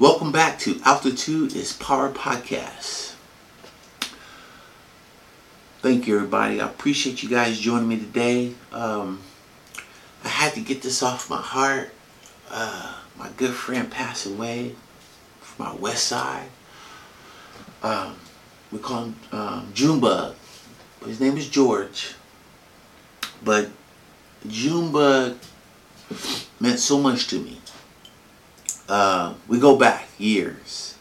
Welcome back to Altitude is Power Podcast. Thank you, everybody. I appreciate you guys joining me today. Um, I had to get this off my heart. Uh, my good friend passed away from my west side. Um, we call him um, Junebug. His name is George. But Junebug meant so much to me. Uh, we go back years.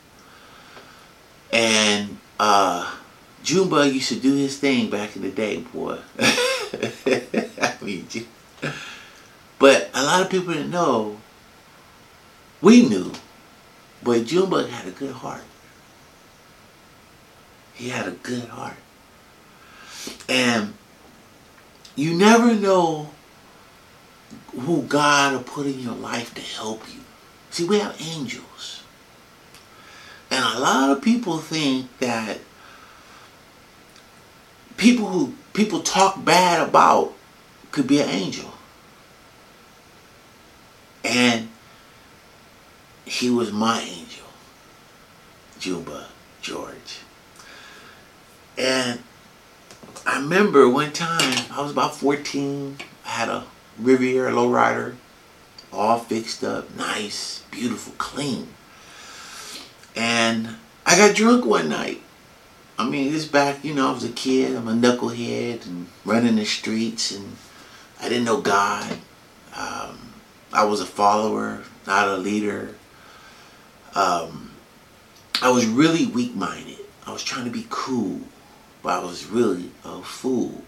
And uh, Junebug used to do his thing back in the day, boy. I mean, but a lot of people didn't know. We knew. But Junebug had a good heart. He had a good heart. And you never know who God will put in your life to help you. See, we have angels. And a lot of people think that people who people talk bad about could be an angel. And he was my angel, Juba George. And I remember one time, I was about 14, I had a Riviera lowrider, all fixed up, nice, beautiful, clean. And I got drunk one night. I mean, this back, you know, I was a kid, I'm a knucklehead and running the streets and I didn't know God. Um, I was a follower, not a leader. Um, I was really weak-minded. I was trying to be cool, but I was really a fool.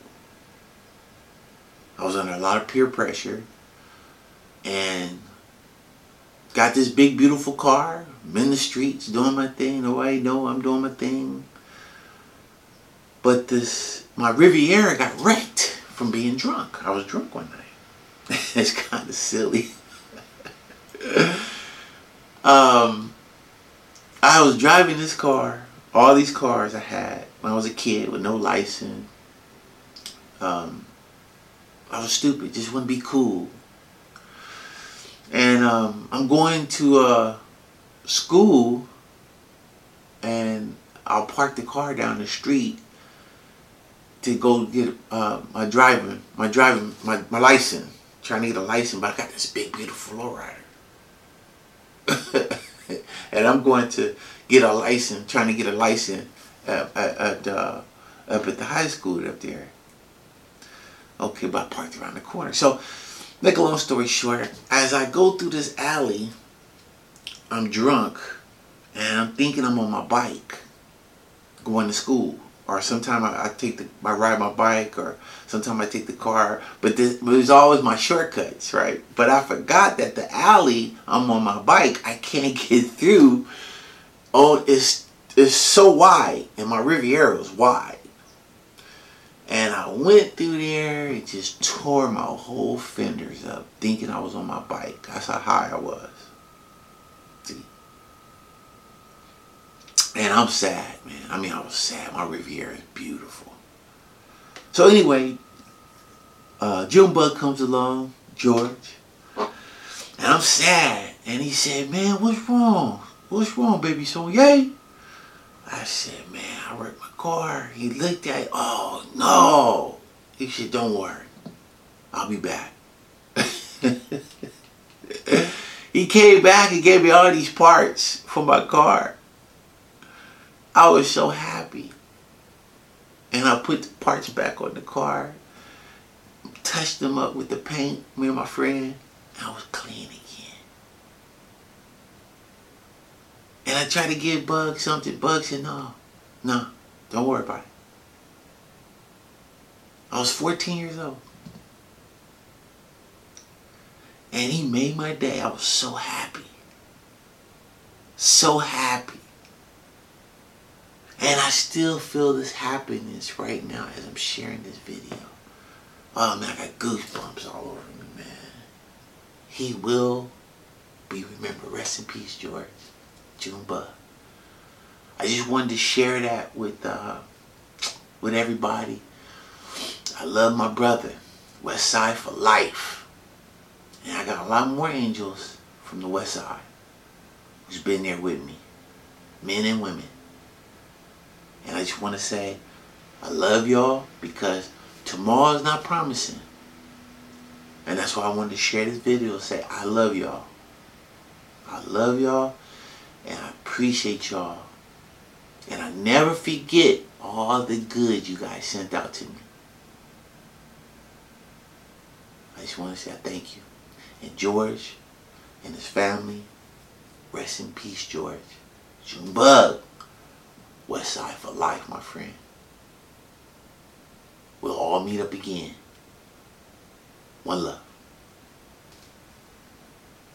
I was under a lot of peer pressure and got this big beautiful car. I'm in the streets doing my thing. Nobody know I'm doing my thing. But this my Riviera got wrecked from being drunk. I was drunk one night. it's kind of silly. um, I was driving this car. All these cars I had when I was a kid with no license. Um, I was stupid. Just to be cool. And um, I'm going to uh, school, and I'll park the car down the street to go get uh, my driving, my driving, my, my license. Trying to get a license, but I got this big, beautiful lowrider. and I'm going to get a license, trying to get a license at, at, at uh, up at the high school up there. Okay, but I parked around the corner. So, make a long story short, as I go through this alley, I'm drunk, and I'm thinking I'm on my bike, going to school. Or sometimes I, I take the, I ride my bike, or sometimes I take the car. But this, but it's always my shortcuts, right? But I forgot that the alley I'm on my bike, I can't get through. Oh, it's it's so wide, and my Riviera is wide. And I went through there and just tore my whole fenders up, thinking I was on my bike. That's how high I was. See? And I'm sad, man. I mean, I was sad. My Riviera is beautiful. So anyway, uh, Junebug comes along, George, and I'm sad. And he said, man, what's wrong? What's wrong, baby? So, yay? I said, man, I wrecked my car. He looked at it. Oh, no. He said, don't worry. I'll be back. he came back and gave me all these parts for my car. I was so happy. And I put the parts back on the car, touched them up with the paint, me and my friend, and I was clean again. And I tried to give Bug something. Bug said, no, no, don't worry about it. I was 14 years old. And he made my day. I was so happy. So happy. And I still feel this happiness right now as I'm sharing this video. Oh man, I got goosebumps all over me, man. He will be remembered. Rest in peace, George. Junebug. I just wanted to share that with uh, with everybody. I love my brother. West Side for life. And I got a lot more angels from the West Side. Who's who's been there with me, men and women. And I just want to say, I love y'all because tomorrow's not promising. And that's why I wanted to share this video and say, I love y'all. I love y'all and I appreciate y'all. And I never forget all the good you guys sent out to me. I just want to say I thank you. And George and his family, rest in peace, George. Junebug, West Side for life, my friend. We'll all meet up again. One love.